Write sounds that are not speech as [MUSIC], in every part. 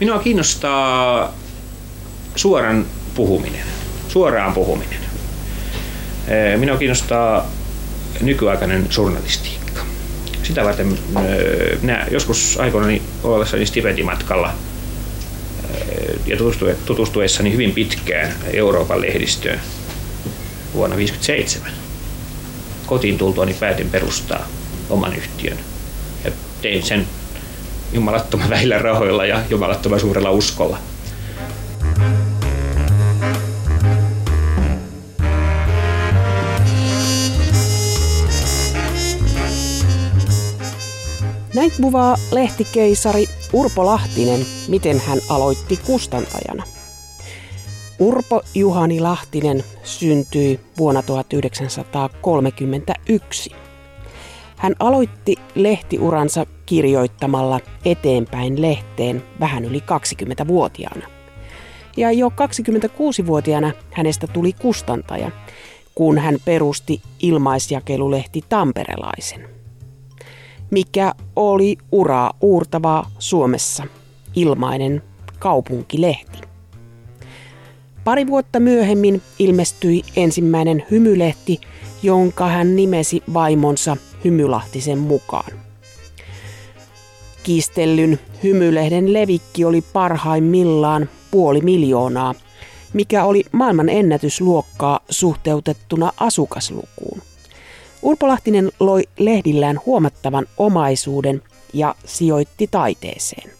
Minua kiinnostaa suoran puhuminen, suoraan puhuminen. Minua kiinnostaa nykyaikainen journalistiikka. Sitä varten minä joskus aikoinani ollessani stipendimatkalla ja tutustuessani hyvin pitkään Euroopan lehdistöön vuonna 1957 kotiin tultuani päätin perustaa oman yhtiön. Ja tein sen jumalattoman vähillä rahoilla ja jumalattoman suurella uskolla. Näin kuvaa lehtikeisari Urpo Lahtinen, miten hän aloitti kustantajana. Urpo Juhani Lahtinen syntyi vuonna 1931. Hän aloitti lehtiuransa kirjoittamalla eteenpäin lehteen vähän yli 20-vuotiaana. Ja jo 26-vuotiaana hänestä tuli kustantaja, kun hän perusti ilmaisjakelulehti Tamperelaisen. Mikä oli uraa uurtavaa Suomessa, ilmainen kaupunkilehti. Pari vuotta myöhemmin ilmestyi ensimmäinen hymylehti, jonka hän nimesi vaimonsa Hymylahtisen mukaan. Kiistellyn hymylehden levikki oli parhaimmillaan puoli miljoonaa, mikä oli maailman ennätysluokkaa suhteutettuna asukaslukuun. Urpo Lahtinen loi lehdillään huomattavan omaisuuden ja sijoitti taiteeseen.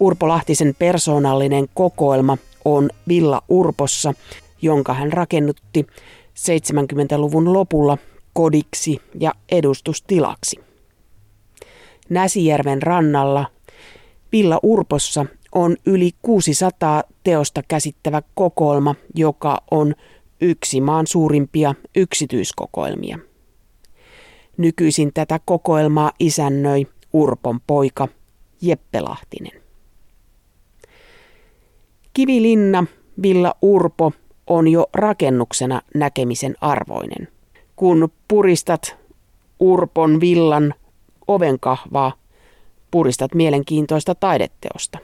Urpo Lahtisen persoonallinen kokoelma on Villa Urpossa, jonka hän rakennutti 70-luvun lopulla kodiksi ja edustustilaksi. Näsijärven rannalla Villa Urpossa on yli 600 teosta käsittävä kokoelma, joka on yksi maan suurimpia yksityiskokoelmia. Nykyisin tätä kokoelmaa isännöi Urpon poika Jeppe Lahtinen. Kivilinna Villa Urpo on jo rakennuksena näkemisen arvoinen. Kun puristat Urpon villan ovenkahvaa, puristat mielenkiintoista taideteosta.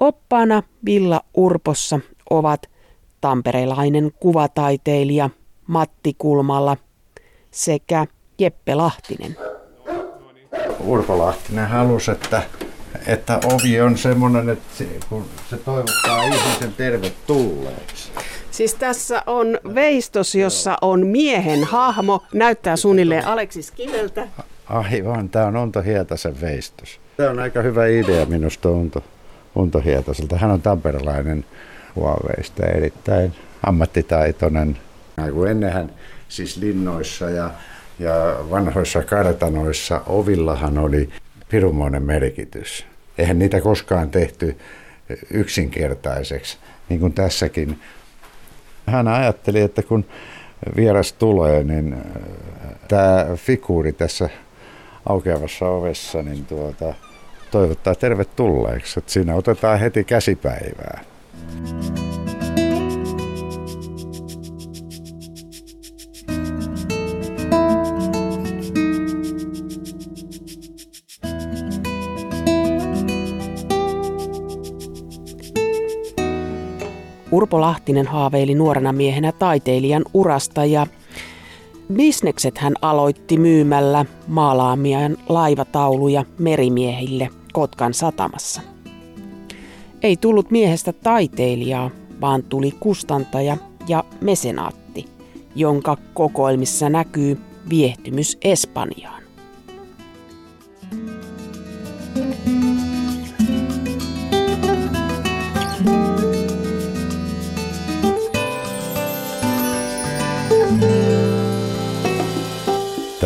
Oppaana Villa Urpossa ovat tamperelainen kuvataiteilija Matti Kulmalla sekä Jeppe Lahtinen. Urpo Lahtinen halusi, että että ovi on semmoinen, että se, kun se toivottaa ihmisen tervetulleeksi. Siis tässä on veistos, jossa on miehen hahmo, näyttää suunnilleen Aleksis Kiveltä. Aivan, tämä on Unto Hietasen veistos. Tämä on aika hyvä idea minusta Unto, Unto Hietaselta. Hän on tamperelainen huoveista, erittäin ammattitaitoinen. Ennenhän siis linnoissa ja, ja vanhoissa kartanoissa ovillahan oli pirumoinen merkitys. Eihän niitä koskaan tehty yksinkertaiseksi, niin kuin tässäkin. Hän ajatteli, että kun vieras tulee, niin äh, tämä figuuri tässä aukeavassa ovessa niin tuota, toivottaa tervetulleeksi. Että siinä otetaan heti käsipäivää. Urpo Lahtinen haaveili nuorena miehenä taiteilijan urasta ja bisnekset hän aloitti myymällä maalaamiaan laivatauluja merimiehille Kotkan satamassa. Ei tullut miehestä taiteilijaa, vaan tuli kustantaja ja mesenaatti, jonka kokoelmissa näkyy viehtymys Espanjaan.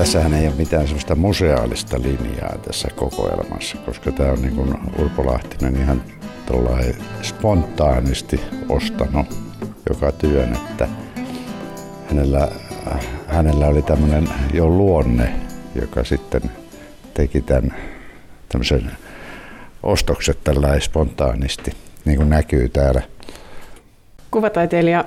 Tässähän ei ole mitään sellaista museaalista linjaa tässä kokoelmassa, koska tämä on niin kuin Urpo Lahtinen ihan spontaanisti ostanut joka työn, että hänellä, hänellä oli tämmöinen jo luonne, joka sitten teki tämän tämmöisen ostokset tällä spontaanisti, niin kuin näkyy täällä. Kuvataiteilija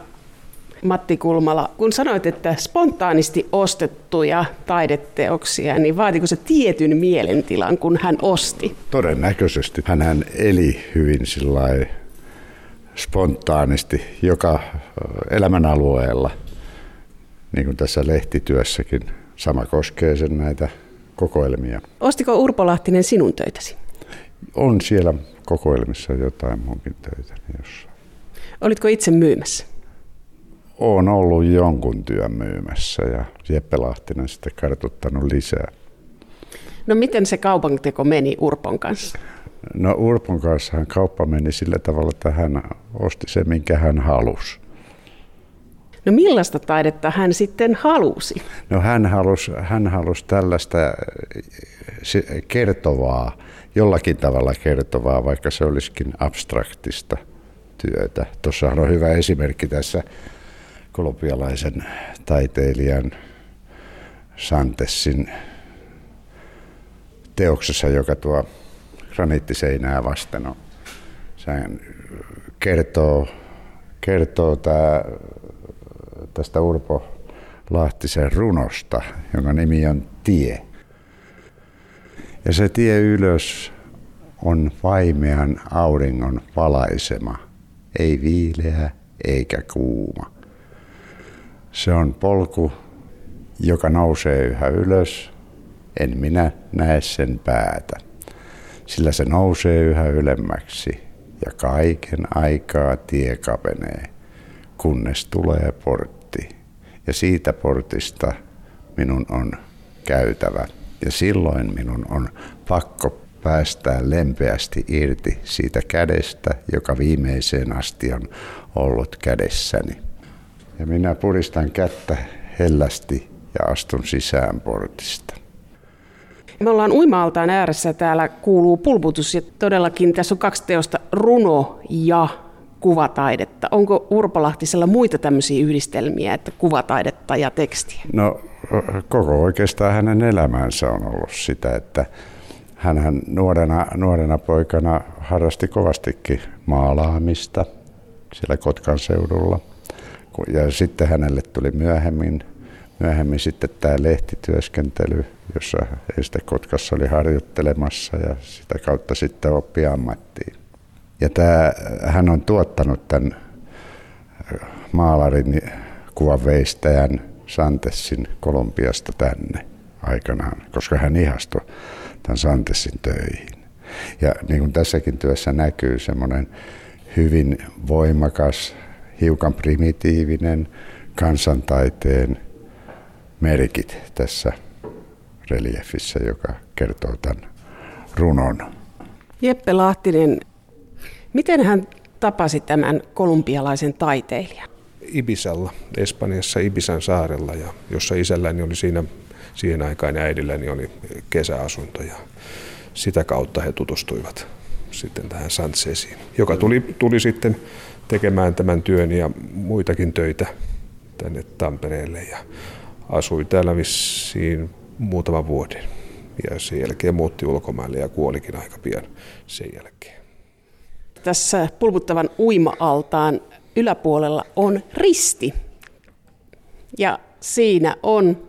Matti Kulmala, kun sanoit, että spontaanisti ostettuja taideteoksia, niin vaatiko se tietyn mielentilan, kun hän osti? Todennäköisesti. Hän eli hyvin spontaanisti joka elämänalueella, niin kuin tässä lehtityössäkin. Sama koskee sen näitä kokoelmia. Ostiko Urpo Lahtinen sinun töitäsi? On siellä kokoelmissa jotain munkin töitä jossain. Olitko itse myymässä? Olen ollut jonkun työn myymässä ja Jeppe Lahtinen sitten kartuttanut lisää. No miten se kaupanteko meni Urpon kanssa? No Urpon kanssa kauppa meni sillä tavalla, että hän osti se, minkä hän halusi. No millaista taidetta hän sitten halusi? No hän halusi, hän halusi tällaista kertovaa, jollakin tavalla kertovaa, vaikka se olisikin abstraktista työtä. Tuossa on hyvä esimerkki tässä kolumbialaisen taiteilijan Santessin teoksessa, joka tuo graniittiseinää vasten on. Sehän kertoo, kertoo tää, tästä Urpo Lahtisen runosta, jonka nimi on Tie. Ja se tie ylös on vaimean auringon valaisema, ei viileä eikä kuuma. Se on polku, joka nousee yhä ylös, en minä näe sen päätä, sillä se nousee yhä ylemmäksi ja kaiken aikaa tie kapenee, kunnes tulee portti. Ja siitä portista minun on käytävä ja silloin minun on pakko päästää lempeästi irti siitä kädestä, joka viimeiseen asti on ollut kädessäni. Ja minä puristan kättä hellästi ja astun sisään portista. Me ollaan uimaaltaan ääressä. Täällä kuuluu pulputus ja todellakin tässä on kaksi teosta, runo ja kuvataidetta. Onko Urpolahtisella muita tämmöisiä yhdistelmiä, että kuvataidetta ja tekstiä? No koko oikeastaan hänen elämänsä on ollut sitä, että hän nuorena, nuorena poikana harrasti kovastikin maalaamista siellä Kotkan seudulla. Ja sitten hänelle tuli myöhemmin, myöhemmin sitten tämä lehtityöskentely, jossa sitten Kotkassa oli harjoittelemassa ja sitä kautta sitten oppi ammattiin. Ja tämä, hän on tuottanut tämän maalarin kuvanveistäjän Santessin Kolumbiasta tänne aikanaan, koska hän ihastui tämän Santessin töihin. Ja niin kuin tässäkin työssä näkyy semmoinen hyvin voimakas, hiukan primitiivinen kansantaiteen merkit tässä reliefissä, joka kertoo tämän runon. Jeppe Lahtinen, miten hän tapasi tämän kolumbialaisen taiteilijan? Ibisalla, Espanjassa Ibisan saarella, ja jossa isälläni oli siinä siihen aikaan ja äidilläni oli kesäasunto ja sitä kautta he tutustuivat sitten tähän Santsesiin, joka tuli, tuli sitten tekemään tämän työn ja muitakin töitä tänne Tampereelle ja asui täällä vissiin muutama vuoden. Ja sen jälkeen muutti ulkomaille ja kuolikin aika pian sen jälkeen. Tässä pulputtavan uima-altaan yläpuolella on risti. Ja siinä on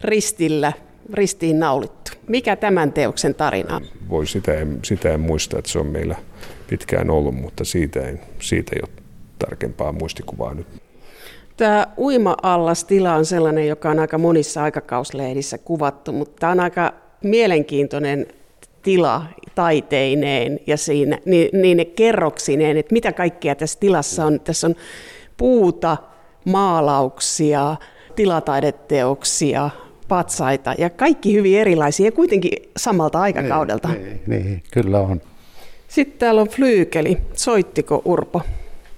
ristillä, ristiin naulittu. Mikä tämän teoksen tarina on? Voi sitä en, sitä en muista, että se on meillä pitkään ollut, mutta siitä, en, siitä ei ole tarkempaa muistikuvaa nyt. Tämä uima-allastila on sellainen, joka on aika monissa aikakauslehdissä kuvattu, mutta tämä on aika mielenkiintoinen tila taiteineen ja siinä, niin, niin ne kerroksineen, että mitä kaikkea tässä tilassa on. Tässä on puuta, maalauksia, tilataideteoksia, patsaita ja kaikki hyvin erilaisia ja kuitenkin samalta aikakaudelta. Niin, niin, niin kyllä on. Sitten täällä on flyykeli. Soittiko Urpo?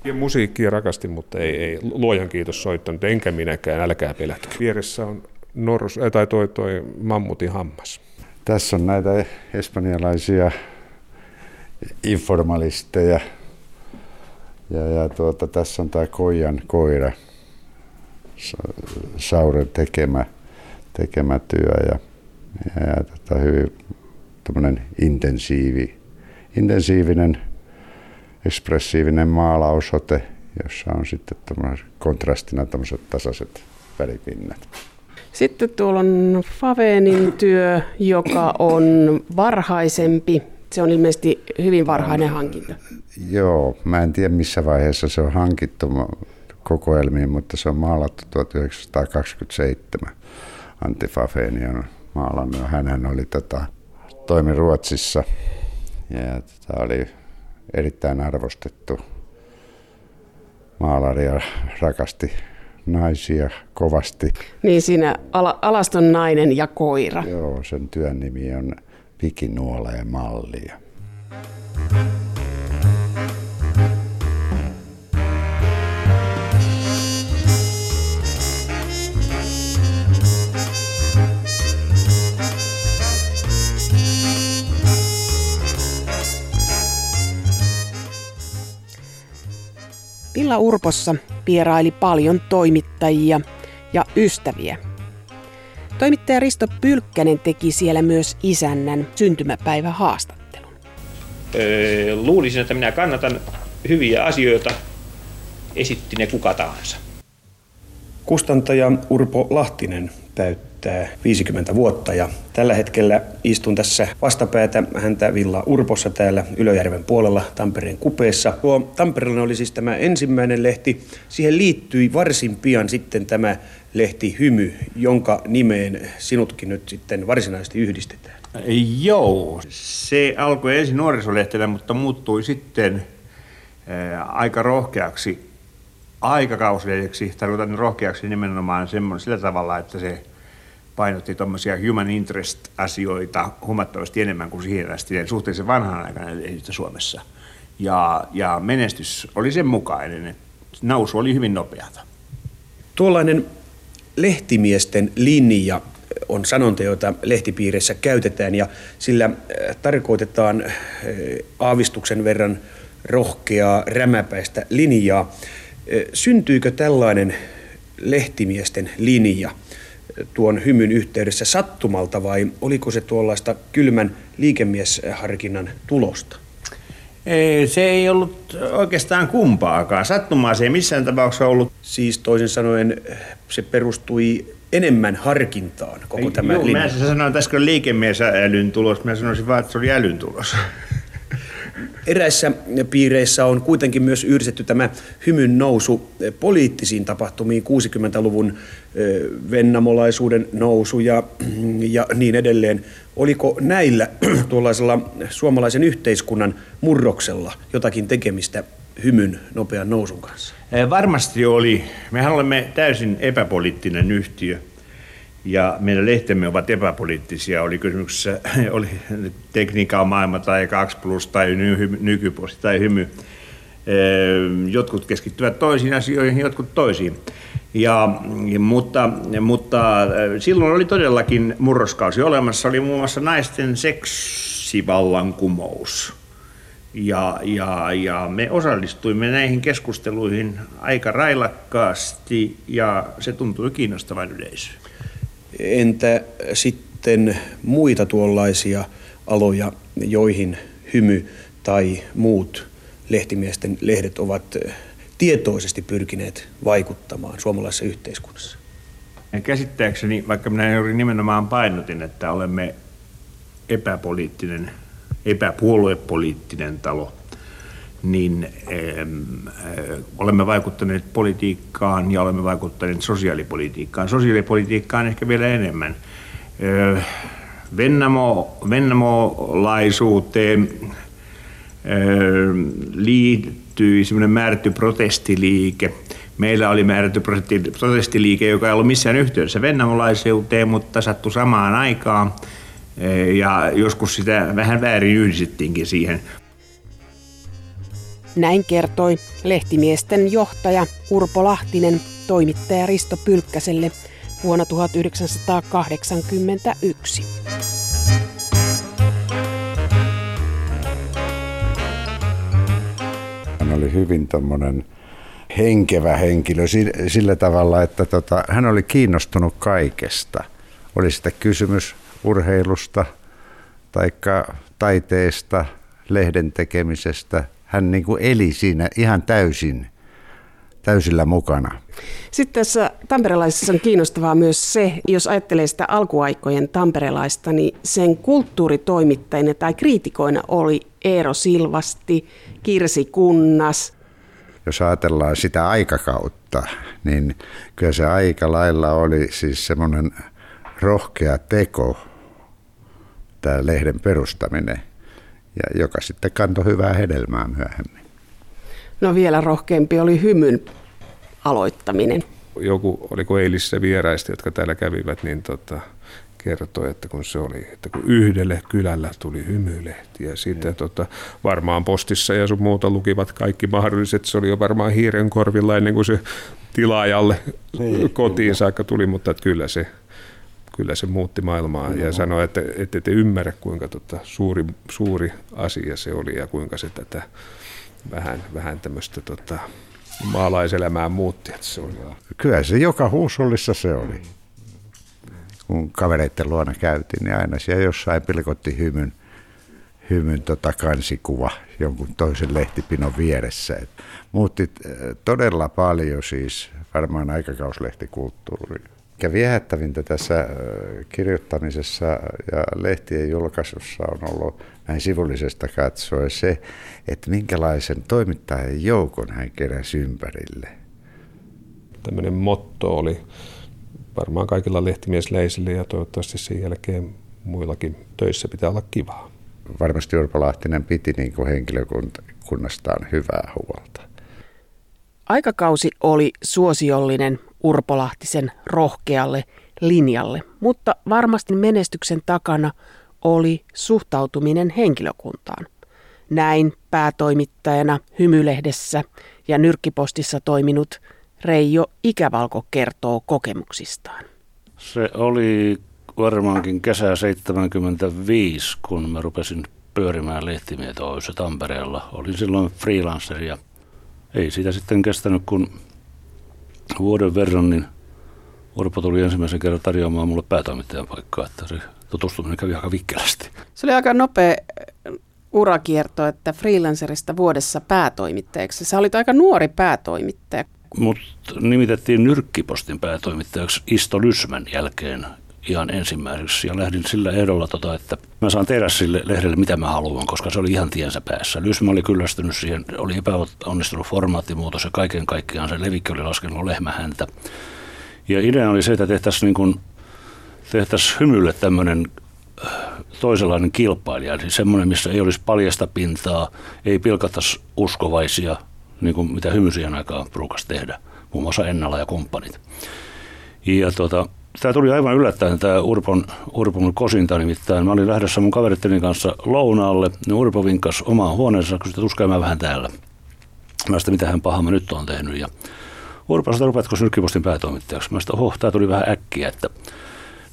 Ja musiikkia rakasti, mutta ei, ei luojan kiitos soittanut, enkä minäkään, älkää pelätkö. Vieressä on Norus, äh, tai toi, toi mammutin hammas. Tässä on näitä espanjalaisia informalisteja. Ja, ja tuota, tässä on tämä Koijan koira, Sauren tekemä, tekemä työ ja, ja, ja tota, hyvin intensiivi, intensiivinen, ekspressiivinen maalausote jossa on sitten kontrastina tämmöiset tasaiset välipinnat. Sitten tuolla on Favenin työ, joka on varhaisempi. Se on ilmeisesti hyvin varhainen hankinta. Joo, mä en tiedä missä vaiheessa se on hankittu kokoelmiin, mutta se on maalattu 1927. Antti Fafeni on maalannut. Hän oli tota, toimi Ruotsissa ja tota, oli erittäin arvostettu maalari ja rakasti naisia kovasti. Niin siinä ala, alaston nainen ja koira. Joo, sen työn nimi on Pikinuoleen mallia. Villa Urpossa vieraili paljon toimittajia ja ystäviä. Toimittaja Risto Pylkkänen teki siellä myös isännän syntymäpäivähaastattelun. Öö, luulisin, että minä kannatan hyviä asioita, esitti ne kuka tahansa. Kustantaja Urpo Lahtinen täyttää 50 vuotta ja tällä hetkellä istun tässä vastapäätä häntä Villa Urpossa täällä Ylöjärven puolella Tampereen kupeessa. Tuo Tampereella oli siis tämä ensimmäinen lehti. Siihen liittyi varsin pian sitten tämä lehti Hymy, jonka nimeen sinutkin nyt sitten varsinaisesti yhdistetään. Joo, se alkoi ensin nuorisolehtenä, mutta muuttui sitten aika rohkeaksi aikakauslehdeksi, tarkoitan rohkeaksi nimenomaan semmoinen sillä tavalla, että se painotti tuommoisia human interest-asioita huomattavasti enemmän kuin siihen asti suhteellisen vanhan aikana lehdistä Suomessa. Ja, ja menestys oli sen mukainen, että nousu oli hyvin nopeata. Tuollainen lehtimiesten linja on sanonta, joita lehtipiireissä käytetään ja sillä äh, tarkoitetaan äh, aavistuksen verran rohkeaa, rämäpäistä linjaa. Äh, syntyykö tällainen lehtimiesten linja – tuon hymyn yhteydessä sattumalta vai oliko se tuollaista kylmän liikemiesharkinnan tulosta? Ei, se ei ollut oikeastaan kumpaakaan. Sattumaa se ei missään tapauksessa ollut. Siis toisin sanoen se perustui enemmän harkintaan koko tämä Joo, linja. mä sanoin, että tässä on liikemies tulos. Mä sanoisin vaan, että se oli älyn tulos. Eräissä piireissä on kuitenkin myös yhdistetty tämä hymyn nousu poliittisiin tapahtumiin, 60-luvun vennamolaisuuden nousu ja, [CLEARS THROAT] ja niin edelleen. Oliko näillä [CLEARS THROAT] tuollaisella suomalaisen yhteiskunnan murroksella jotakin tekemistä hymyn nopean nousun kanssa? Varmasti oli. Mehän olemme täysin epäpoliittinen yhtiö ja meidän lehtemme ovat epäpoliittisia. Oli kysymyksessä [CLEARS THROAT] oli tekniikan maailma tai 2 plus tai nykyposti tai hymy. Jotkut keskittyvät toisiin asioihin, jotkut toisiin. Ja, mutta, mutta silloin oli todellakin murroskausi olemassa. Oli muun muassa naisten seksivallankumous. Ja, ja, ja me osallistuimme näihin keskusteluihin aika railakkaasti ja se tuntui kiinnostavan yleisöön. Entä sitten muita tuollaisia aloja, joihin hymy tai muut lehtimiesten lehdet ovat tietoisesti pyrkineet vaikuttamaan suomalaisessa yhteiskunnassa? Ja käsittääkseni, vaikka minä juuri nimenomaan painotin, että olemme epäpoliittinen, epäpuoluepoliittinen talo, niin äh, olemme vaikuttaneet politiikkaan ja olemme vaikuttaneet sosiaalipolitiikkaan. Sosiaalipolitiikkaan ehkä vielä enemmän. Äh, Vennamo, vennamolaisuuteen äh, liittyi semmoinen määrätty protestiliike. Meillä oli määrätty protestiliike, joka ei ollut missään yhteydessä vennamolaisuuteen, mutta sattui samaan aikaan. Ja joskus sitä vähän väärin yhdistettiinkin siihen. Näin kertoi lehtimiesten johtaja Urpo Lahtinen toimittaja Risto Pylkkäselle vuonna 1981. Hän oli hyvin tämmöinen henkevä henkilö sillä tavalla, että tota, hän oli kiinnostunut kaikesta. Oli sitä kysymys urheilusta, taikka taiteesta, lehden tekemisestä – hän niin kuin eli siinä ihan täysin täysillä mukana. Sitten tässä tamperelaisessa on kiinnostavaa myös se, jos ajattelee sitä alkuaikojen tamperelaista, niin sen kulttuuritoimittajina tai kriitikoina oli Eero Silvasti, Kirsi Kunnas. Jos ajatellaan sitä aikakautta, niin kyllä se aika lailla oli siis semmoinen rohkea teko, tämä lehden perustaminen, ja joka sitten kantoi hyvää hedelmää myöhemmin. No vielä rohkeampi oli hymyn aloittaminen. Joku, oliko eilissä vieraista, jotka täällä kävivät, niin tota, kertoi, että kun se oli, että kun yhdelle kylällä tuli hymylehti ja sitten tota, varmaan postissa ja sun muuta lukivat kaikki mahdolliset, se oli jo varmaan hiiren korvilla ennen kuin se tilaajalle niin, kotiin saakka tuli, mutta että kyllä se, kyllä se muutti maailmaa no. ja sanoi, että ette te ymmärrä kuinka tota, suuri, suuri asia se oli ja kuinka se tätä vähän, vähän tämmöistä tota, maalaiselämää muutti. Että se oli. Kyllä se joka huusollissa se oli. Kun kavereiden luona käytiin, niin aina siellä jossain pilkotti hymyn, hymyn tota kansikuva jonkun toisen lehtipinon vieressä. Et muutti äh, todella paljon siis varmaan aikakauslehtikulttuuria. Ja viehättävintä tässä kirjoittamisessa ja lehtien julkaisussa on ollut näin sivullisesta katsoen se, että minkälaisen toimittajan joukon hän keräsi ympärille. Tämmöinen motto oli varmaan kaikilla lehtimiesleisillä ja toivottavasti sen jälkeen muillakin töissä pitää olla kivaa. Varmasti Urpo Lahtinen piti niin kuin henkilökunnastaan hyvää huolta. Aikakausi oli suosiollinen Urpo Lahtisen rohkealle linjalle, mutta varmasti menestyksen takana oli suhtautuminen henkilökuntaan. Näin päätoimittajana Hymylehdessä ja Nyrkkipostissa toiminut Reijo Ikävalko kertoo kokemuksistaan. Se oli varmaankin kesä 75, kun mä rupesin pyörimään lehtimieto Tampereella. Olin silloin freelancer ja ei siitä sitten kestänyt kun vuoden verran, niin Urpo tuli ensimmäisen kerran tarjoamaan mulle päätoimittajan paikkaa, että se tutustuminen kävi aika vikkelästi. Se oli aika nopea urakierto, että freelancerista vuodessa päätoimittajaksi. Sä olit aika nuori päätoimittaja. Mut nimitettiin Nyrkkipostin päätoimittajaksi Isto Lysmän jälkeen ihan ensimmäiseksi ja lähdin sillä ehdolla, tota, että mä saan tehdä sille lehdelle mitä mä haluan, koska se oli ihan tiensä päässä. Lysmä oli kyllästynyt siihen, oli epäonnistunut formaattimuutos ja kaiken kaikkiaan se levikki oli laskenut lehmähäntä. Ja idea oli se, että tehtäisiin niin kuin tehtäisiin hymylle tämmöinen äh, toisenlainen kilpailija, eli semmoinen, missä ei olisi paljasta pintaa, ei pilkattaisi uskovaisia, niin kuin mitä hymysien aikaa ruukas tehdä, muun muassa Ennala ja kumppanit. Ja tuota, tämä tuli aivan yllättäen, tämä Urpon, Urpon kosinta nimittäin. Mä olin lähdössä mun kaveritteni kanssa lounaalle, niin Urpo vinkkasi omaan huoneeseensa, kun sitä vähän täällä. Mä sitä, mitä hän paha mä nyt on tehnyt. Ja Urpo sanoi, rupeatko Nyrkkipostin päätoimittajaksi? Mä sitä, oho, tämä tuli vähän äkkiä, että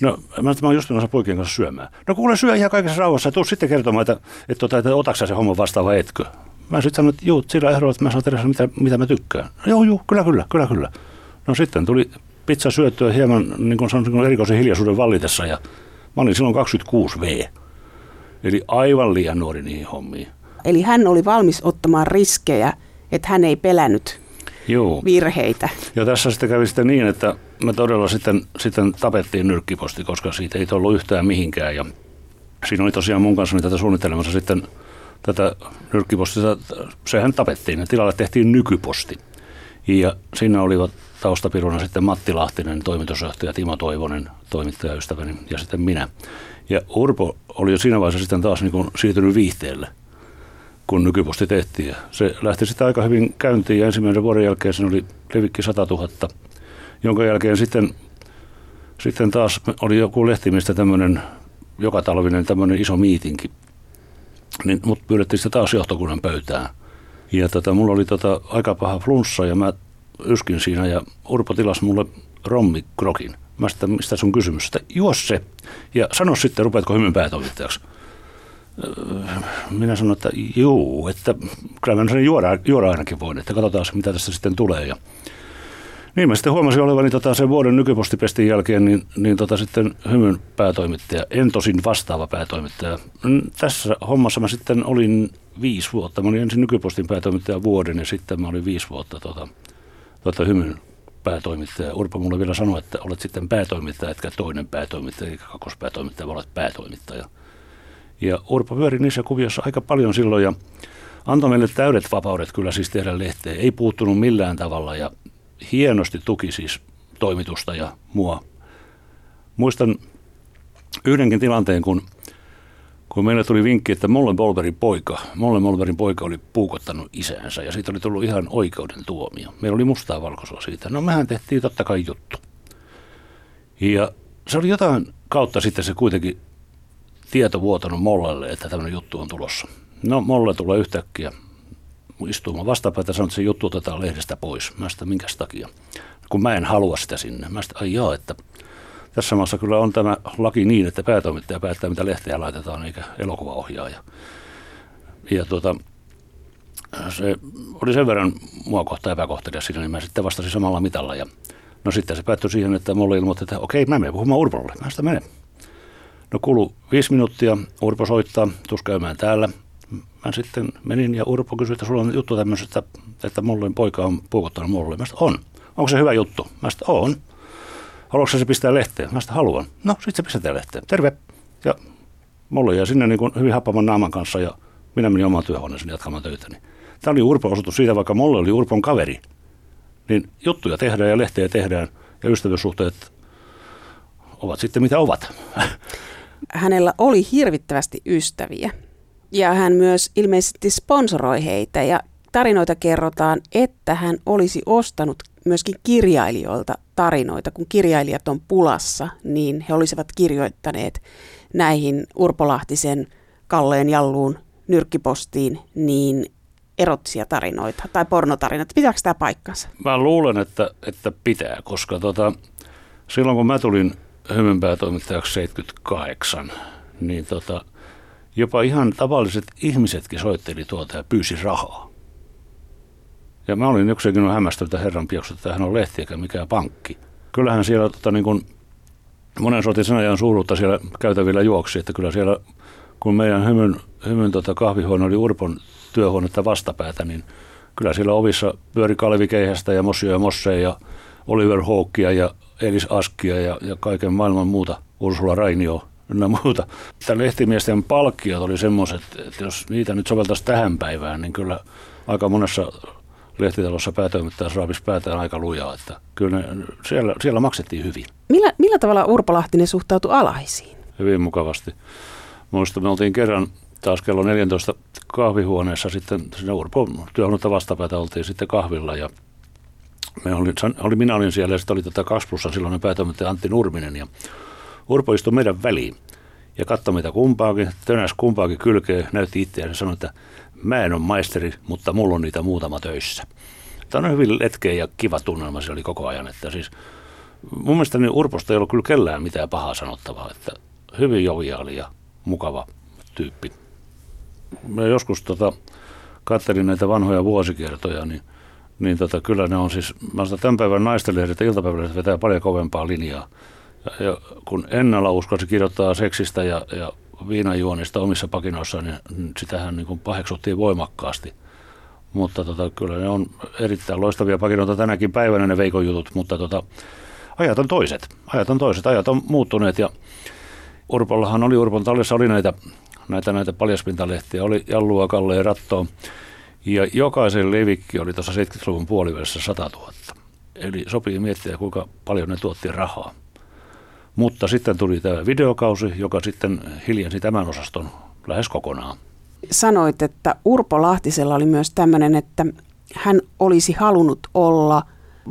No, mä, mä oon just menossa poikien kanssa syömään. No kuule, syö ihan kaikessa rauhassa. Tuu sitten kertomaan, että, että, tota, että, että otaksa se homma vastaan vai etkö. Mä sitten sanoin, että juu, sillä ehdolla, että mä saan tehdä mitä, mitä mä tykkään. No, joo, joo, kyllä, kyllä, kyllä, kyllä. No sitten tuli pizza syöttyä hieman niin kuin sanoin, erikoisen hiljaisuuden vallitessa ja mä olin silloin 26V. Eli aivan liian nuori niihin hommiin. Eli hän oli valmis ottamaan riskejä, että hän ei pelännyt Joo. virheitä. Ja tässä sitten kävi sitten niin, että me todella sitten, sitten tapettiin nyrkkiposti, koska siitä ei ollut yhtään mihinkään. Ja siinä oli tosiaan mun kanssa tätä suunnittelemassa sitten tätä nyrkkipostia, sehän tapettiin ja tilalle tehtiin nykyposti. Ja siinä olivat taustapiruna sitten Matti Lahtinen, toimitusjohtaja Timo Toivonen, toimittajaystäväni ja sitten minä. Ja Urpo oli jo siinä vaiheessa sitten taas niin kuin siirtynyt viihteelle – kun nykyposti tehtiin. Ja se lähti sitten aika hyvin käyntiin ja ensimmäisen vuoden jälkeen se oli levikki 100 000, jonka jälkeen sitten, sitten taas oli joku lehtimistä tämmöinen joka talvinen tämmöinen iso miitinki. Niin mut pyydettiin sitä taas johtokunnan pöytään. Ja tota, mulla oli tota aika paha flunssa ja mä yskin siinä ja Urpo tilasi mulle rommikrokin. Mä sitten, mistä sun kysymys? Että juo se ja sano sitten, rupeatko hymyn päätoimittajaksi minä sanoin, että juu, että kyllä mä sen juoda, juoda ainakin voin, että katsotaan mitä tästä sitten tulee. Ja niin mä sitten huomasin olevani tota, sen vuoden nykipostipestin jälkeen, niin, niin tota, sitten hymyn päätoimittaja, en tosin vastaava päätoimittaja. Tässä hommassa mä sitten olin viisi vuotta. Mä olin ensin nykypostin päätoimittaja vuoden ja sitten mä olin viisi vuotta tota, tuota, hymyn päätoimittaja. Urpo mulle vielä sanoi, että olet sitten päätoimittaja, etkä toinen päätoimittaja, eikä kakkospäätoimittaja, vaan olet päätoimittaja. Ja Urpo pyöri niissä kuvioissa aika paljon silloin ja antoi meille täydet vapaudet kyllä siis tehdä lehteä. Ei puuttunut millään tavalla ja hienosti tuki siis toimitusta ja mua. Muistan yhdenkin tilanteen, kun, kun meille tuli vinkki, että Molle Bolberin poika, Molle Bolberin poika oli puukottanut isänsä ja siitä oli tullut ihan oikeuden tuomio. Meillä oli mustaa valkoisua siitä. No mehän tehtiin totta kai juttu. Ja se oli jotain kautta sitten se kuitenkin tieto vuotanut Mollelle, että tämmöinen juttu on tulossa. No Molle tulee yhtäkkiä istumaan vastapäätä ja sanoo, että se juttu otetaan lehdestä pois. Mä sitä minkä takia? Kun mä en halua sitä sinne. Mä sitä, ai joo, että tässä maassa kyllä on tämä laki niin, että päätoimittaja päättää, mitä lehteä laitetaan, eikä elokuvaohjaaja. Ja tuota, se oli sen verran mua kohta epäkohtelia siinä, niin mä sitten vastasin samalla mitalla. Ja no sitten se päättyi siihen, että mulle ilmoitti, että okei, mä menen puhumaan Urpolle. Mä sitä menen. No kulu viisi minuuttia, Urpo soittaa, tuus käymään täällä. Mä sitten menin ja Urpo kysyi, että sulla on juttu tämmöisestä, että mulle poika on puukottanut mulle. Mä on. Onko se hyvä juttu? Mä sitten, on. Haluatko se pistää lehteen? Mä sitten haluan. No, sitten se pistetään lehteen. Terve. Ja mulle jäi sinne niin kuin hyvin happaman naaman kanssa ja minä menin omaan työhuoneeseen jatkamaan töitä. Tämä oli Urpo osoitus siitä, vaikka mulle oli Urpon kaveri. Niin juttuja tehdään ja lehteä tehdään ja ystävyyssuhteet ovat sitten mitä ovat. [LAUGHS] Hänellä oli hirvittävästi ystäviä ja hän myös ilmeisesti sponsoroi heitä ja tarinoita kerrotaan, että hän olisi ostanut myöskin kirjailijoilta tarinoita. Kun kirjailijat on pulassa, niin he olisivat kirjoittaneet näihin Urpolahtisen Kalleen Jalluun nyrkkipostiin niin erottisia tarinoita tai pornotarinoita. Pitääkö tämä paikkansa? Mä luulen, että, että pitää, koska tota, silloin kun mä tulin hymynpäätoimittajaksi 78, niin tota, jopa ihan tavalliset ihmisetkin soitteli tuota ja pyysi rahaa. Ja mä olin jokseenkin hämmästynyt, herran pioksu, että hän on lehti eikä mikään pankki. Kyllähän siellä tota, niin kuin, monen sotin sen ajan suuruutta siellä käytävillä juoksi, että kyllä siellä, kun meidän hymyn, hymyn tota, kahvihuone oli Urpon työhuonetta vastapäätä, niin kyllä siellä ovissa pyöri Kalevi Keihästä ja Mossio ja Mosse ja Oliver Hawkia ja Elis Askia ja, ja kaiken maailman muuta, Ursula Rainio ynnä muuta. Tämä lehtimiesten palkkiot oli semmoiset, että jos niitä nyt soveltaisi tähän päivään, niin kyllä aika monessa lehtitalossa päätoimittaja raapisi päätään aika lujaa, että kyllä ne, siellä, siellä maksettiin hyvin. Millä, millä tavalla Urpo Lahtinen suhtautui alaisiin? Hyvin mukavasti. Muista me oltiin kerran taas kello 14 kahvihuoneessa sitten siinä Urpo työhuonetta vastapäätä oltiin sitten kahvilla ja me oli, oli, minä olin siellä ja sitten oli tätä 2 plussa silloinen päätoimittaja Antti Nurminen ja Urpo istui meidän väliin ja katsoi meitä kumpaakin, tönäs kumpaakin kylkeä, näytti itseään ja sanoi, että mä en ole maisteri, mutta mulla on niitä muutama töissä. Tämä on hyvin letkeä ja kiva tunnelma se oli koko ajan, että siis mun mielestä niin Urposta ei ollut kyllä kellään mitään pahaa sanottavaa, että hyvin joviaali ja mukava tyyppi. Mä joskus tota, katselin näitä vanhoja vuosikertoja, niin, niin tota, kyllä ne on siis, mä sanon, tämän päivän naistenlehdet ja iltapäivälehdet vetää paljon kovempaa linjaa. Ja, ja kun Ennala uskalsi kirjoittaa seksistä ja, ja viinajuonista omissa pakinoissaan, niin sitähän niin kuin paheksuttiin voimakkaasti. Mutta tota, kyllä ne on erittäin loistavia pakinoita tänäkin päivänä ne Veikon jutut, mutta tota, ajat on toiset. Ajat on toiset, ajat on muuttuneet ja Urpollahan oli, Urpon tallessa oli näitä, näitä, näitä paljaspintalehtiä, oli Jallua, Kalle ja Rattoa. Ja jokaisen levikki oli tuossa 70-luvun puolivälissä 100 000. Eli sopii miettiä, kuinka paljon ne tuotti rahaa. Mutta sitten tuli tämä videokausi, joka sitten hiljensi tämän osaston lähes kokonaan. Sanoit, että Urpo Lahtisella oli myös tämmöinen, että hän olisi halunnut olla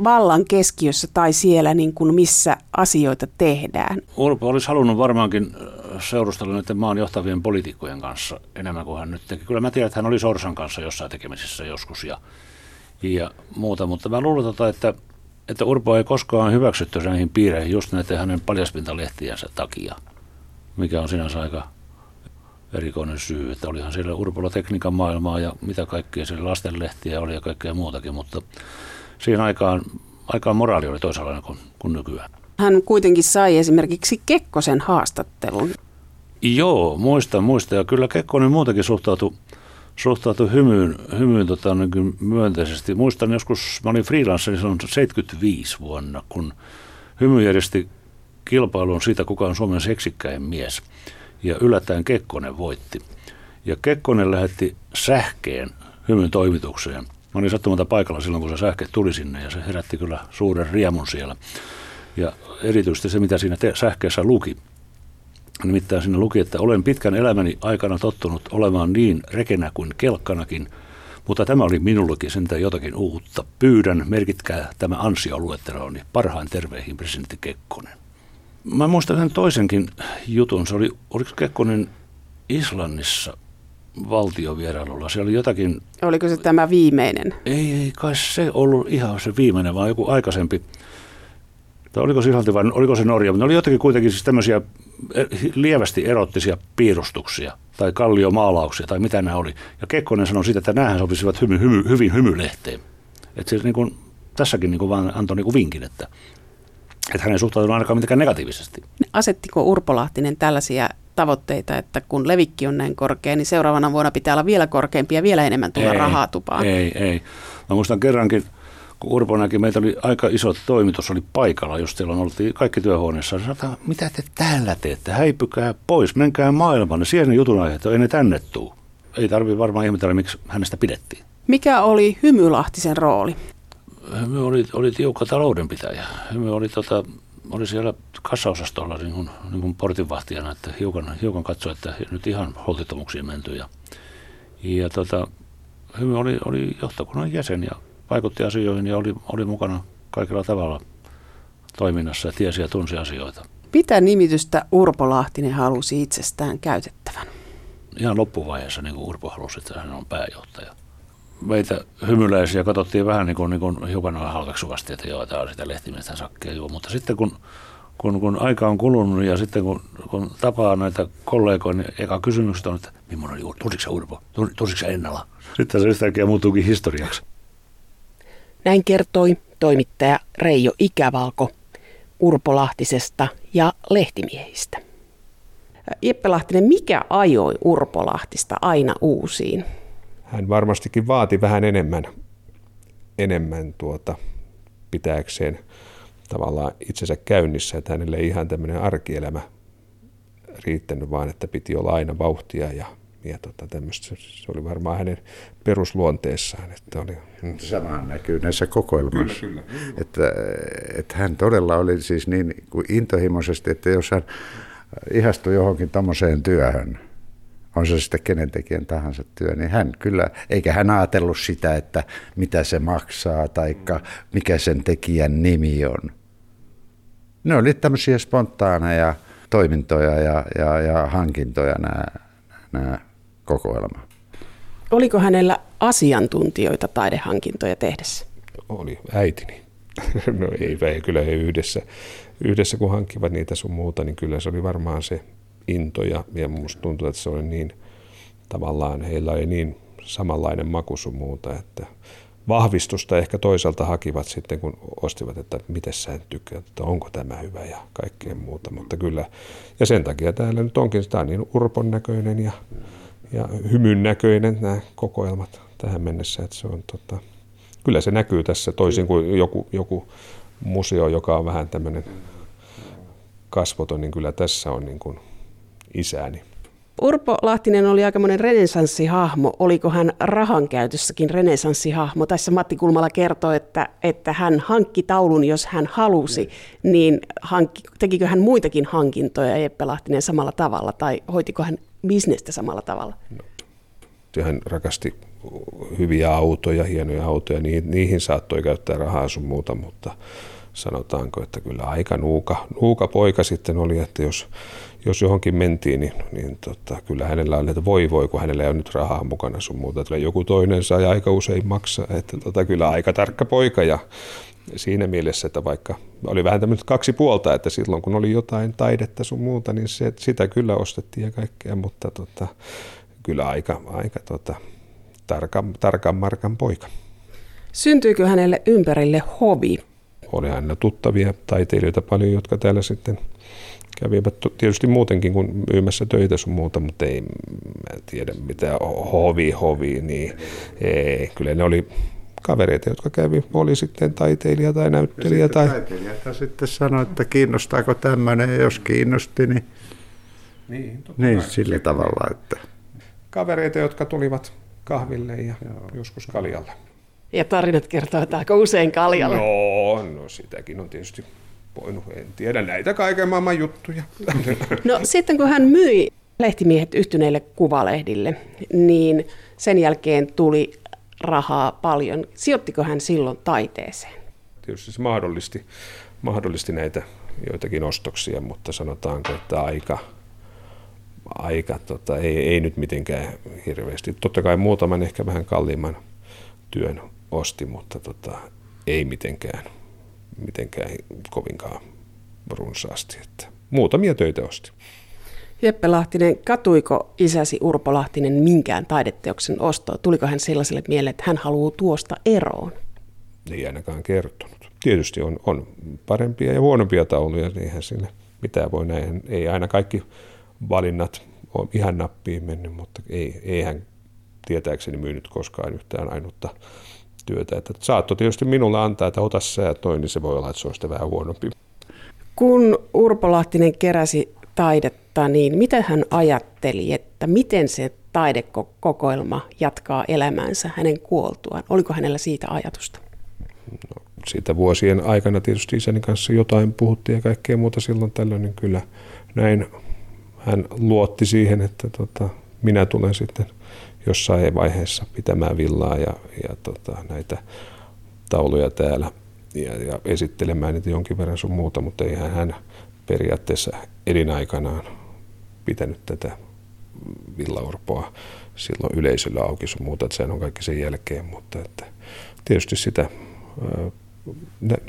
vallan keskiössä tai siellä, niin kuin missä asioita tehdään. Urpo olisi halunnut varmaankin seurustella näiden maan johtavien poliitikkojen kanssa enemmän kuin hän nyt teki. Kyllä mä tiedän, että hän oli Sorsan kanssa jossain tekemisissä joskus ja, ja muuta, mutta mä luulen, tota, että että Urpo ei koskaan hyväksytty näihin piireihin just näiden hänen paljaspintalehtiensä takia, mikä on sinänsä aika erikoinen syy, että olihan siellä Urpolla tekniikan maailmaa ja mitä kaikkea siellä lastenlehtiä oli ja kaikkea muutakin, mutta siihen aikaan, aikaan moraali oli toisenlainen kuin, kuin nykyään. Hän kuitenkin sai esimerkiksi Kekkosen haastattelun. Joo, muista, muista. Ja kyllä Kekkonen muutenkin suhtautui, suhtautui hymyyn, hymyyn tota, niin myönteisesti. Muistan joskus, mä olin freelancer silloin 75 vuonna, kun hymy järjesti kilpailun siitä, kuka on Suomen seksikkäin mies. Ja yllättäen Kekkonen voitti. Ja Kekkonen lähetti sähkeen hymyn toimitukseen. Mä olin sattumalta paikalla silloin, kun se sähke tuli sinne ja se herätti kyllä suuren riemun siellä. Ja erityisesti se, mitä siinä te- sähkeessä luki. Nimittäin siinä luki, että olen pitkän elämäni aikana tottunut olemaan niin rekenä kuin kelkkanakin, mutta tämä oli minullekin sentään jotakin uutta. Pyydän, merkitkää tämä ansioluettelooni. Parhain terveihin presidentti Kekkonen. Mä muistan sen toisenkin jutun. Se oli, oliko Kekkonen Islannissa valtiovierailulla? Se oli jotakin... Oliko se tämä viimeinen? Ei, ei kai se ollut ihan se viimeinen, vaan joku aikaisempi. Tai oliko se Islanti vai oliko se Norja? Mutta ne oli jotakin kuitenkin siis tämmöisiä lievästi erottisia piirustuksia tai kalliomaalauksia tai mitä nämä oli. Ja Kekkonen sanoi siitä, että näähän sopisivat hymy, hymy, hyvin hymylehteen. Että se niin kuin, tässäkin niin kuin vaan antoi niin kuin vinkin, että, että hän ei suhtautunut ainakaan mitenkään negatiivisesti. Asettiko Urpo Lahtinen tällaisia tavoitteita, että kun levikki on näin korkea, niin seuraavana vuonna pitää olla vielä korkeampi ja vielä enemmän tulla ei, rahaa tupaan? Ei, ei. Mä muistan kerrankin, kun Urpo näki, meitä oli aika iso toimitus, oli paikalla, just silloin oltiin kaikki työhuoneessa. Sanotaan, mitä te täällä teette? Häipykää pois, menkää maailmaan. Siellä ne jutun aiheet, ei ne tänne tuu. Ei tarvi varmaan ihmetellä, miksi hänestä pidettiin. Mikä oli Hymylahtisen rooli? Hymy oli, oli tiukka taloudenpitäjä. Hymy oli, tota, oli siellä kassaosastolla niin kuin, niin kuin portinvahtijana, että hiukan, hiukan katsoi, että nyt ihan holtittomuksiin menty. Ja, ja tota, Hymy oli, oli johtokunnan jäsen ja vaikutti asioihin ja oli, oli mukana kaikilla tavalla toiminnassa ja tiesi ja tunsi asioita. Mitä nimitystä Urpo Lahtinen halusi itsestään käytettävän? Ihan loppuvaiheessa niin kuin Urpo halusi, että hän on pääjohtaja. Meitä hymyläisiä katsottiin vähän niin kuin, niin kuin hiukan halveksuvasti, että joo, tämä on sitä lehtimiestä sakkia, joo. Mutta sitten kun, kun, kun aika on kulunut ja sitten kun, kun tapaa näitä kollegoja, niin eka kysymys on, että millainen oli, tulisiko se Urpo, tulisiko se Ennala? Sitten se yhtäkkiä muuttuukin historiaksi. Näin kertoi toimittaja Reijo Ikävalko Urpolahtisesta ja lehtimiehistä. Jeppe Lahtinen, mikä ajoi Urpolahtista aina uusiin? Hän varmastikin vaati vähän enemmän, enemmän tuota, pitääkseen tavallaan itsensä käynnissä, että hänelle ei ihan tämmöinen arkielämä riittänyt, vaan että piti olla aina vauhtia ja ja tota, tämmöistä, se oli varmaan hänen perusluonteessaan. Että oli, mm. Samahan näkyy näissä kokoelmissa. Kyllä, kyllä. Että, että hän todella oli siis niin kuin intohimoisesti, että jos hän ihastui johonkin tämmöiseen työhön, on se sitten kenen tekijän tahansa työ, niin hän kyllä, eikä hän ajatellut sitä, että mitä se maksaa tai mikä sen tekijän nimi on. Ne oli tämmöisiä spontaaneja toimintoja ja, ja, ja hankintoja nämä, nämä kokoelma. Oliko hänellä asiantuntijoita taidehankintoja tehdessä? Oli äitini. [LAUGHS] No ei, ei kyllä ei yhdessä, yhdessä kun hankkivat niitä sun muuta, niin kyllä se oli varmaan se into ja, ja musta tuntuu, että se oli niin tavallaan, heillä oli niin samanlainen maku sun muuta, että vahvistusta ehkä toisaalta hakivat sitten, kun ostivat, että miten sä tykkäät, että onko tämä hyvä ja kaikkea muuta, mutta kyllä, ja sen takia täällä nyt onkin, sitä niin urpon näköinen ja ja hymyn näköinen nämä kokoelmat tähän mennessä. Että se on, tota, kyllä se näkyy tässä toisin kuin joku, joku museo, joka on vähän tämmöinen kasvoton, niin kyllä tässä on niin kuin isäni. Urpo Lahtinen oli aikamoinen renesanssihahmo. Oliko hän rahan käytössäkin renesanssihahmo? Tässä Matti Kulmala kertoi, että, että hän hankki taulun, jos hän halusi, niin hankki, tekikö hän muitakin hankintoja Jeppe Lahtinen samalla tavalla tai hoitiko hän bisnestä samalla tavalla? No, hän rakasti hyviä autoja, hienoja autoja, niin niihin saattoi käyttää rahaa sun muuta, mutta sanotaanko, että kyllä aika nuuka, nuuka poika sitten oli, että jos, jos johonkin mentiin, niin, niin tota, kyllä hänellä oli, että voi voi, kun hänellä ei ole nyt rahaa mukana sun muuta. Että joku toinen sai aika usein maksaa, että tota, kyllä aika tarkka poika ja siinä mielessä, että vaikka oli vähän tämmöistä kaksi puolta, että silloin kun oli jotain taidetta sun muuta, niin se, sitä kyllä ostettiin ja kaikkea, mutta tota, kyllä aika, aika tota, tarkan, tarkan markan poika. Syntyykö hänelle ympärille hovi? Oli aina tuttavia taiteilijoita paljon, jotka täällä sitten kävivät tietysti muutenkin kuin myymässä töitä sun muuta, mutta ei mä tiedä mitä hovi hovi, niin ei, kyllä ne oli kavereita, jotka kävi, oli sitten taiteilija tai näyttelijä. Tai... Taiteilija sitten sanoi, että kiinnostaako tämmöinen, ja jos kiinnosti, niin, niin, niin sillä tavalla. Että... Kavereita, jotka tulivat kahville ja Joo. joskus kaljalle. Ja tarinat kertoo, että aika usein kaljalle. No, no sitäkin on tietysti voinut, en tiedä näitä kaiken maailman juttuja. No sitten kun hän myi lehtimiehet yhtyneille kuvalehdille, niin sen jälkeen tuli rahaa paljon. Sijoittiko hän silloin taiteeseen? Tietysti se mahdollisti, mahdollisti näitä joitakin ostoksia, mutta sanotaanko, että aika, aika tota, ei, ei nyt mitenkään hirveästi. Totta kai muutaman ehkä vähän kalliimman työn osti, mutta tota, ei mitenkään, mitenkään kovinkaan runsaasti. Että muutamia töitä osti. Jeppe Lahtinen, katuiko isäsi Urpo Lahtinen minkään taideteoksen ostoa? Tuliko hän sellaiselle mieleen, että hän haluaa tuosta eroon? Ei ainakaan kertonut. Tietysti on, on parempia ja huonompia tauluja, niin eihän sinne mitään voi näin. Ei aina kaikki valinnat ole ihan nappiin mennyt, mutta ei, ei hän tietääkseni myynyt koskaan yhtään ainutta työtä. Että saatto tietysti minulle antaa, että ota sä toi, niin se voi olla, että se on sitten vähän huonompi. Kun Urpo Lahtinen keräsi taidetta, niin mitä hän ajatteli, että miten se taidekokoelma jatkaa elämäänsä hänen kuoltuaan? Oliko hänellä siitä ajatusta? No, siitä vuosien aikana tietysti isäni kanssa jotain puhuttiin ja kaikkea muuta silloin tällöin, niin kyllä näin hän luotti siihen, että tota, minä tulen sitten jossain vaiheessa pitämään villaa ja, ja tota, näitä tauluja täällä ja, ja esittelemään niitä jonkin verran sun muuta, mutta eihän hän periaatteessa elinaikanaan pitänyt tätä villaurpoa silloin yleisöllä auki sun muuta, että sehän on kaikki sen jälkeen, mutta että tietysti sitä ää,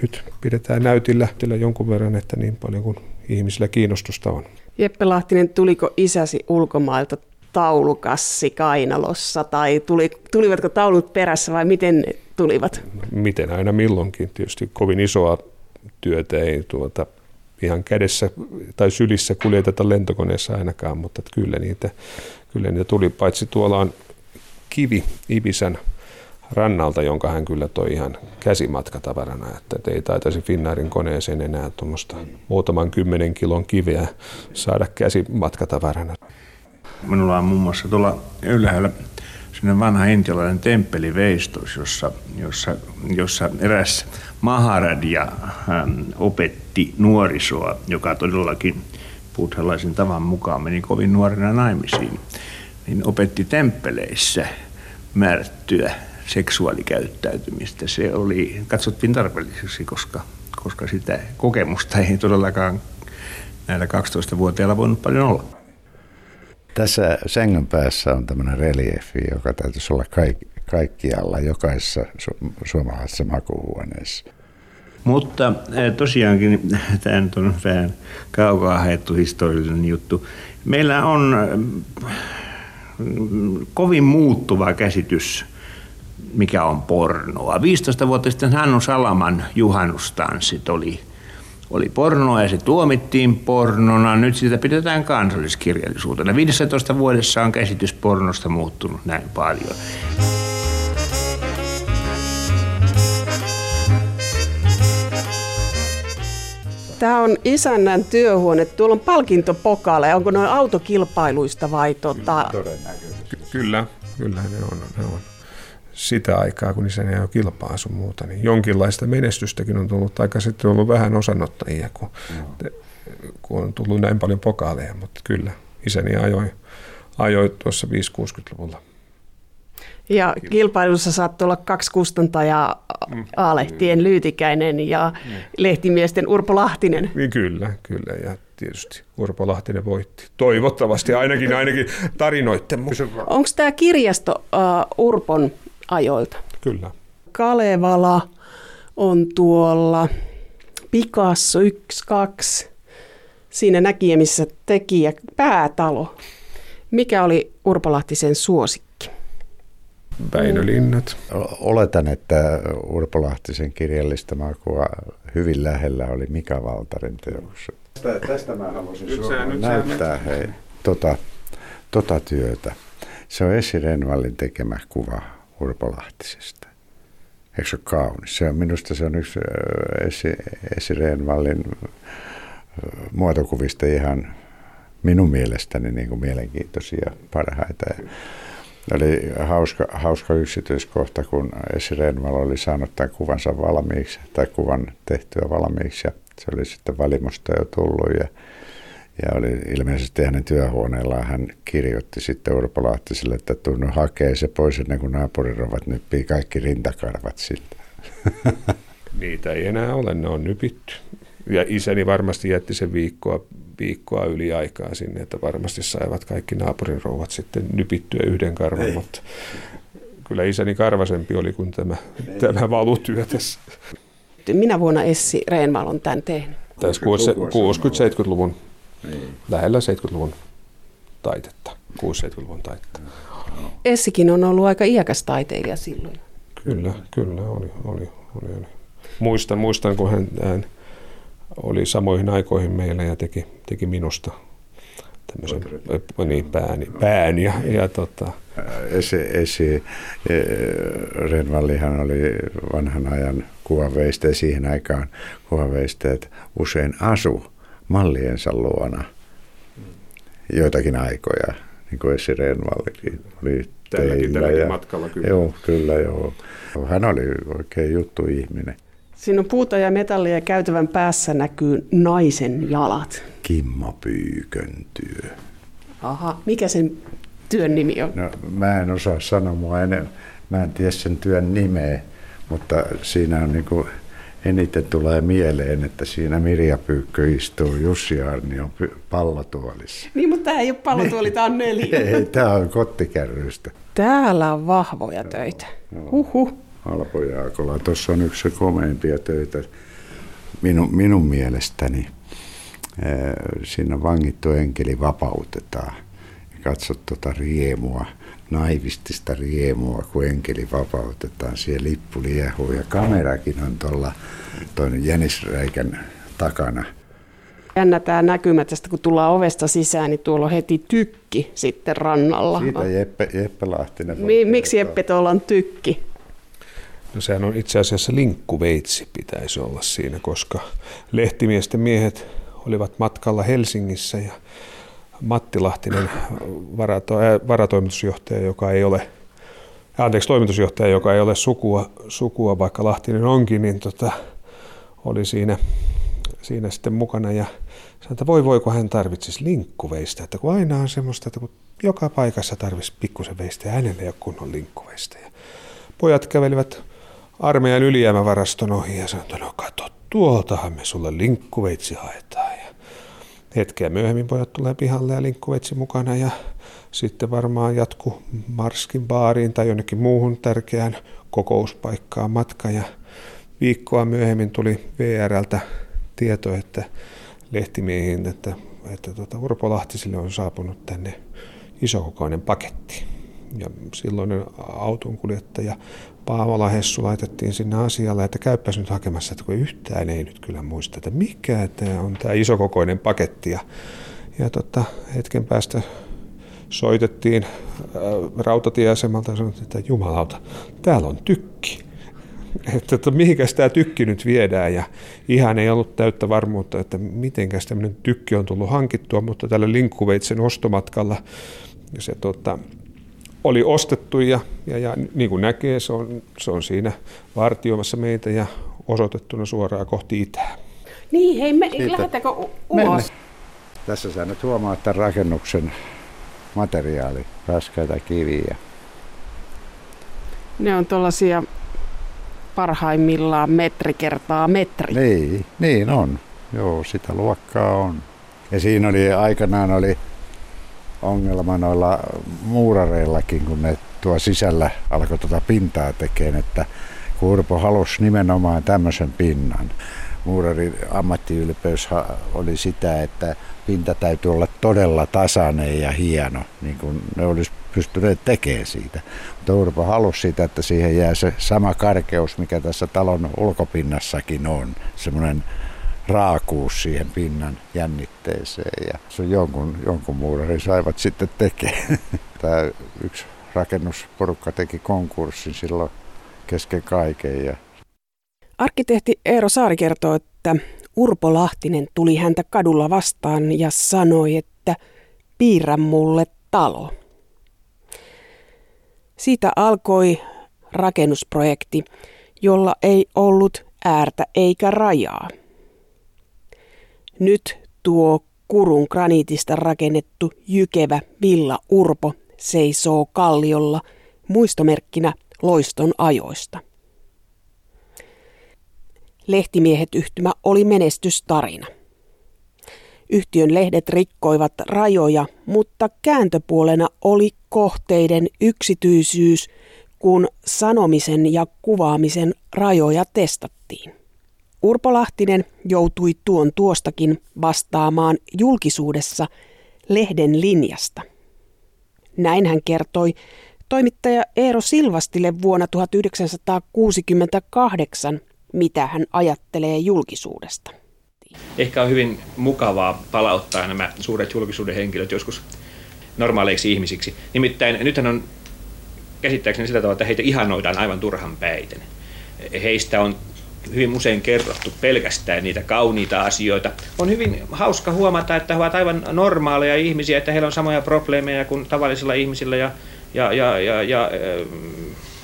nyt pidetään näytillä jonkun verran, että niin paljon kuin ihmisillä kiinnostusta on. Jeppe Lahtinen, tuliko isäsi ulkomailta taulukassi kainalossa tai tuli, tulivatko taulut perässä vai miten tulivat? Miten aina milloinkin. Tietysti kovin isoa työtä ei tuota ihan kädessä tai sylissä kuljeteta lentokoneessa ainakaan, mutta kyllä niitä, kyllä niitä tuli. Paitsi tuolla on kivi Ibisän rannalta, jonka hän kyllä toi ihan käsimatkatavarana, että ei taitaisi Finnairin koneeseen enää tuommoista muutaman kymmenen kilon kiveä saada käsimatkatavarana. Minulla on muun muassa tuolla ylhäällä sellainen vanha intialainen temppeliveistos, jossa, jossa, jossa eräs Maharadia hän opetti nuorisoa, joka todellakin buddhalaisen tavan mukaan meni kovin nuorena naimisiin, niin opetti temppeleissä määrättyä seksuaalikäyttäytymistä. Se oli, katsottiin tarpeelliseksi, koska, koska sitä kokemusta ei todellakaan näillä 12-vuotiailla voinut paljon olla. Tässä sängyn päässä on tämmöinen reliefi, joka täytyisi olla kaik, kaikkialla, jokaisessa su- suomalaisessa makuuhuoneessa. Mutta tosiaankin [LAUGHS] tämä nyt on vähän kaukaa haettu historiallinen juttu. Meillä on kovin muuttuva käsitys, mikä on pornoa. 15 vuotta sitten Hannu Salaman juhannustanssit oli oli pornoa ja se tuomittiin pornona. Nyt sitä pidetään kansalliskirjallisuutena. 15 vuodessa on käsitys pornosta muuttunut näin paljon. Tämä on isännän työhuone. Tuolla on palkintopokale. Onko noin autokilpailuista vai tota... Todennäköisesti. Kyllä, kyllä ne on. Ne on sitä aikaa, kun isäni jo kilpaa sun muuta, niin jonkinlaista menestystäkin on tullut, aika sitten ollut vähän osanottajia, kun, no. kun on tullut näin paljon pokaaleja, mutta kyllä isäni ajoi, ajoi tuossa 5-60-luvulla. Ja kilpailussa saattoi olla kaksi kustantajaa, mm. A-lehtien Lyytikäinen ja mm. lehtimiesten Urpo Lahtinen. Niin kyllä, kyllä. Ja tietysti Urpo Lahtinen voitti. Toivottavasti ainakin, ainakin tarinoitten mukaan. Onko tämä kirjasto uh, Urpon ajoilta. Kyllä. Kalevala on tuolla, Picasso 1, 2, siinä näkijämissä tekijä, päätalo. Mikä oli Urpo Lahtisen suosikki? Väinölinnat. Oletan, että Urpo Lahtisen kirjallista makua hyvin lähellä oli Mika Valtarin teokset. Tästä mä haluaisin näyttää hei, tota, tota työtä. Se on Esi Renvallin tekemä kuva Urpolahtisesta. Eikö se ole kaunis? Se on, minusta se on yksi Esi, Esi Renvallin muotokuvista ihan minun mielestäni niin kuin mielenkiintoisia parhaita. Ja oli hauska, hauska yksityiskohta, kun Esi Renval oli saanut tämän kuvansa valmiiksi, tai kuvan tehtyä valmiiksi, ja se oli sitten valimosta jo tullut, ja, ja oli ilmeisesti hänen työhuoneellaan hän kirjoitti sitten Urpo Lahtiselle, että tunnu hakee se pois ennen kuin naapurirovat nyppii kaikki rintakarvat siltä. [LAUGHS] Niitä ei enää ole, ne on nypitty. Ja isäni varmasti jätti sen viikkoa, viikkoa yli aikaa sinne, että varmasti saivat kaikki naapurin rouvat sitten nypittyä yhden karvan, ei. mutta kyllä isäni karvasempi oli kuin tämä, tämä valutyö tässä. Minä vuonna Essi Reenmal on tämän tehnyt? Tässä 60-70-luvun, niin. lähellä 70-luvun taitetta, 60-70-luvun taitetta. Essikin on ollut aika iäkäs taiteilija silloin. Kyllä, kyllä, oli, oli, oli, oli. Muistan, muistan kun hän, hän oli samoihin aikoihin meillä ja teki, teki minusta tämmöisen niin, pään, pään ja, ja tota. Esi, esi Renvallihan oli vanhan ajan kuvaveiste siihen aikaan kuvaveisteet usein asu malliensa luona joitakin aikoja, niin kuin Esi Renvallikin oli Tälläkin, tälläkin ja, matkalla kyllä. Joo, kyllä joo. Hän oli oikein juttu ihminen. Siinä on puuta ja metallia ja käytävän päässä näkyy naisen jalat. Kimmo Pyykön työ. Aha, mikä sen työn nimi on? No, mä en osaa sanoa, mua en, mä en tiedä sen työn nimeä, mutta siinä on niin kuin, eniten tulee mieleen, että siinä Mirja Pyykkö istuu Jussi Arnion pallotuolissa. Niin, mutta tämä ei ole pallotuoli, tämä on neljä. [LAUGHS] ei, tämä on kottikärrystä. Täällä on vahvoja töitä. Huhhuh. Alpo Jaakola. Tuossa on yksi komeimpia töitä minun, minun mielestäni. Siinä vangittu enkeli vapautetaan. Katsot tuota riemua, naivistista riemua, kun enkeli vapautetaan. Siellä lippu liehuu ja kamerakin on tuolla tuon Jänisräikän takana. Jännä tämä näkymä tästä, kun tullaan ovesta sisään, niin tuolla on heti tykki sitten rannalla. Siitä Jeppe, Jeppe Lahtinen. Mi- miksi Jeppe tuolla on tykki? No sehän on itse asiassa linkkuveitsi pitäisi olla siinä, koska lehtimiesten miehet olivat matkalla Helsingissä ja Matti Lahtinen, varato, äh, varatoimitusjohtaja, joka ei ole, anteeksi, toimitusjohtaja, joka ei ole sukua, sukua vaikka Lahtinen onkin, niin tota, oli siinä, siinä sitten mukana ja sanoi, että voi voi, kun hän tarvitsisi linkkuveistä, että kun aina on semmoista, että kun joka paikassa tarvitsisi pikkusen veistä ja hänellä ei ole kunnon linkkuveistä. Ja pojat kävelivät armeijan ylijäämävaraston ohi ja sanoi, että no kato, tuoltahan me sulle linkkuveitsi haetaan. Hetkeä myöhemmin pojat tulee pihalle ja linkkuveitsi mukana ja sitten varmaan jatku Marskin baariin tai jonnekin muuhun tärkeään kokouspaikkaan matka ja viikkoa myöhemmin tuli VRltä tieto, että lehtimiehiin, että, että tuota, Urpo Lahtisille on saapunut tänne isokokoinen paketti. Ja silloin autonkuljettaja Paavola Hessu laitettiin sinne asialle, että käyppäs nyt hakemassa, että kun yhtään ei nyt kyllä muista, että mikä tämä on tämä isokokoinen paketti. Ja, ja tota, hetken päästä soitettiin äh, rautatieasemalta ja sanottiin, että jumalauta, täällä on tykki. [LAUGHS] Että, että mihinkäs tämä tykki nyt viedään ja ihan ei ollut täyttä varmuutta, että mitenkäs tämmöinen tykki on tullut hankittua, mutta tällä linkkuveitsen ostomatkalla se tota, oli ostettu ja, ja, ja niin kuin näkee, se on, se on siinä vartioimassa meitä ja osoitettuna suoraan kohti itää. Niin, hei, me, lähdetäänkö ulos? Mennä. Tässä sä nyt huomaat tämän rakennuksen materiaali, raskaita kiviä. Ne on tuollaisia parhaimmillaan metri kertaa metri. Niin, niin on. Joo, sitä luokkaa on. Ja siinä oli aikanaan oli ongelma noilla muurareillakin, kun ne tuo sisällä alkoi tuota pintaa tekemään, että kun Urpo halusi nimenomaan tämmöisen pinnan. Muurarin ammattiylpeys oli sitä, että pinta täytyy olla todella tasainen ja hieno, niin kuin ne olisi pystyneet tekemään siitä. Mutta Urpo halusi sitä, että siihen jää se sama karkeus, mikä tässä talon ulkopinnassakin on. Semmoinen raakuus siihen pinnan jännitteeseen ja se jonkun, jonkun muurarin saivat sitten tekemään. [LAUGHS] Tämä yksi rakennusporukka teki konkurssin silloin kesken kaiken. Ja... Arkkitehti Eero Saari kertoo, että Urpo Lahtinen tuli häntä kadulla vastaan ja sanoi, että piirrä mulle talo. Siitä alkoi rakennusprojekti, jolla ei ollut äärtä eikä rajaa. Nyt tuo kurun graniitista rakennettu jykevä Villa Urpo seisoo kalliolla muistomerkkinä loiston ajoista. Lehtimiehet yhtymä oli menestystarina. Yhtiön lehdet rikkoivat rajoja, mutta kääntöpuolena oli kohteiden yksityisyys, kun sanomisen ja kuvaamisen rajoja testattiin. Urpo Lahtinen joutui tuon tuostakin vastaamaan julkisuudessa lehden linjasta. Näin hän kertoi toimittaja Eero Silvastille vuonna 1968, mitä hän ajattelee julkisuudesta. Ehkä on hyvin mukavaa palauttaa nämä suuret julkisuuden henkilöt joskus normaaleiksi ihmisiksi. Nimittäin nythän on käsittääkseni sillä tavalla, että heitä ihannoidaan aivan turhan päiten. Heistä on hyvin usein kerrottu pelkästään niitä kauniita asioita. On hyvin hauska huomata, että he ovat aivan normaaleja ihmisiä, että heillä on samoja probleemeja kuin tavallisilla ihmisillä ja, ja, ja, ja, ja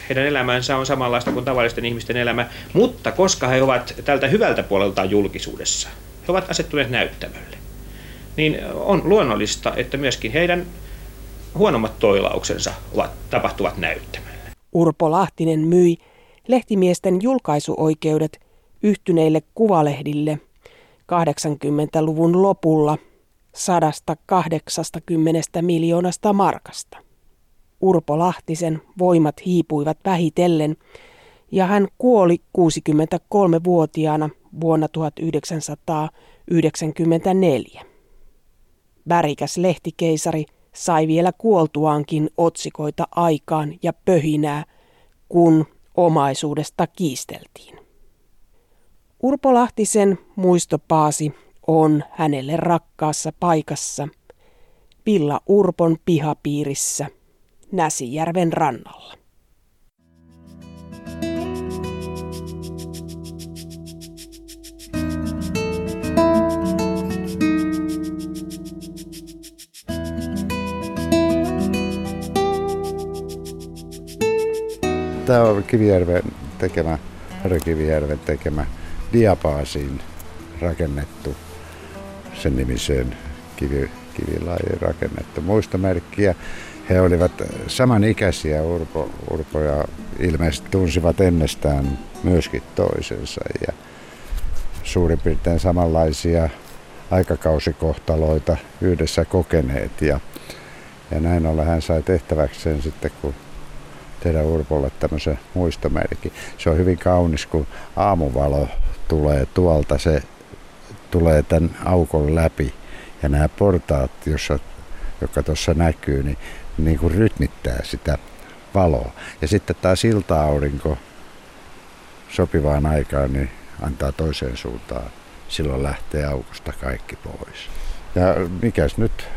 heidän elämänsä on samanlaista kuin tavallisten ihmisten elämä, mutta koska he ovat tältä hyvältä puoleltaan julkisuudessa, he ovat asettuneet näyttämölle, niin on luonnollista, että myöskin heidän huonommat toilauksensa ovat, tapahtuvat näyttämölle. Urpo Lahtinen myi lehtimiesten julkaisuoikeudet yhtyneille kuvalehdille 80-luvun lopulla 180 miljoonasta markasta. Urpo Lahtisen voimat hiipuivat vähitellen ja hän kuoli 63-vuotiaana vuonna 1994. Värikäs lehtikeisari sai vielä kuoltuaankin otsikoita aikaan ja pöhinää, kun omaisuudesta kiisteltiin. Urpo Lahtisen muistopaasi on hänelle rakkaassa paikassa Villa Urpon pihapiirissä Näsijärven rannalla. Tämä on Kivijärven tekemä, Kivijärven tekemä diapaasiin rakennettu. Sen nimiseen kivi, kivilajiin rakennettu. Muistomerkkiä. He olivat samanikäisiä Urpo, Urpo ja ilmeisesti tunsivat ennestään myöskin toisensa. Ja suurin piirtein samanlaisia aikakausikohtaloita yhdessä kokeneet. Ja, ja näin ollen hän sai tehtäväkseen sitten kun tehdä Urpolle tämmöisen muistomerkin. Se on hyvin kaunis, kun aamuvalo tulee tuolta, se tulee tämän aukon läpi ja nämä portaat, jossa, jotka tuossa näkyy, niin, niin kuin rytmittää sitä valoa. Ja sitten tämä silta-aurinko sopivaan aikaan niin antaa toiseen suuntaan. Silloin lähtee aukosta kaikki pois. Ja mikäs nyt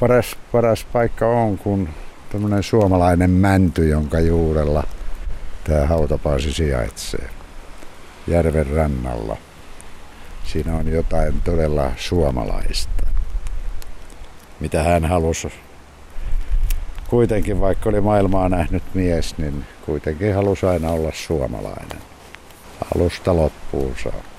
paras, paras paikka on, kun tämmöinen suomalainen mänty, jonka juurella tämä hautapaasi sijaitsee. Järven rannalla. Siinä on jotain todella suomalaista. Mitä hän halusi kuitenkin, vaikka oli maailmaa nähnyt mies, niin kuitenkin halusi aina olla suomalainen. Alusta loppuun saakka.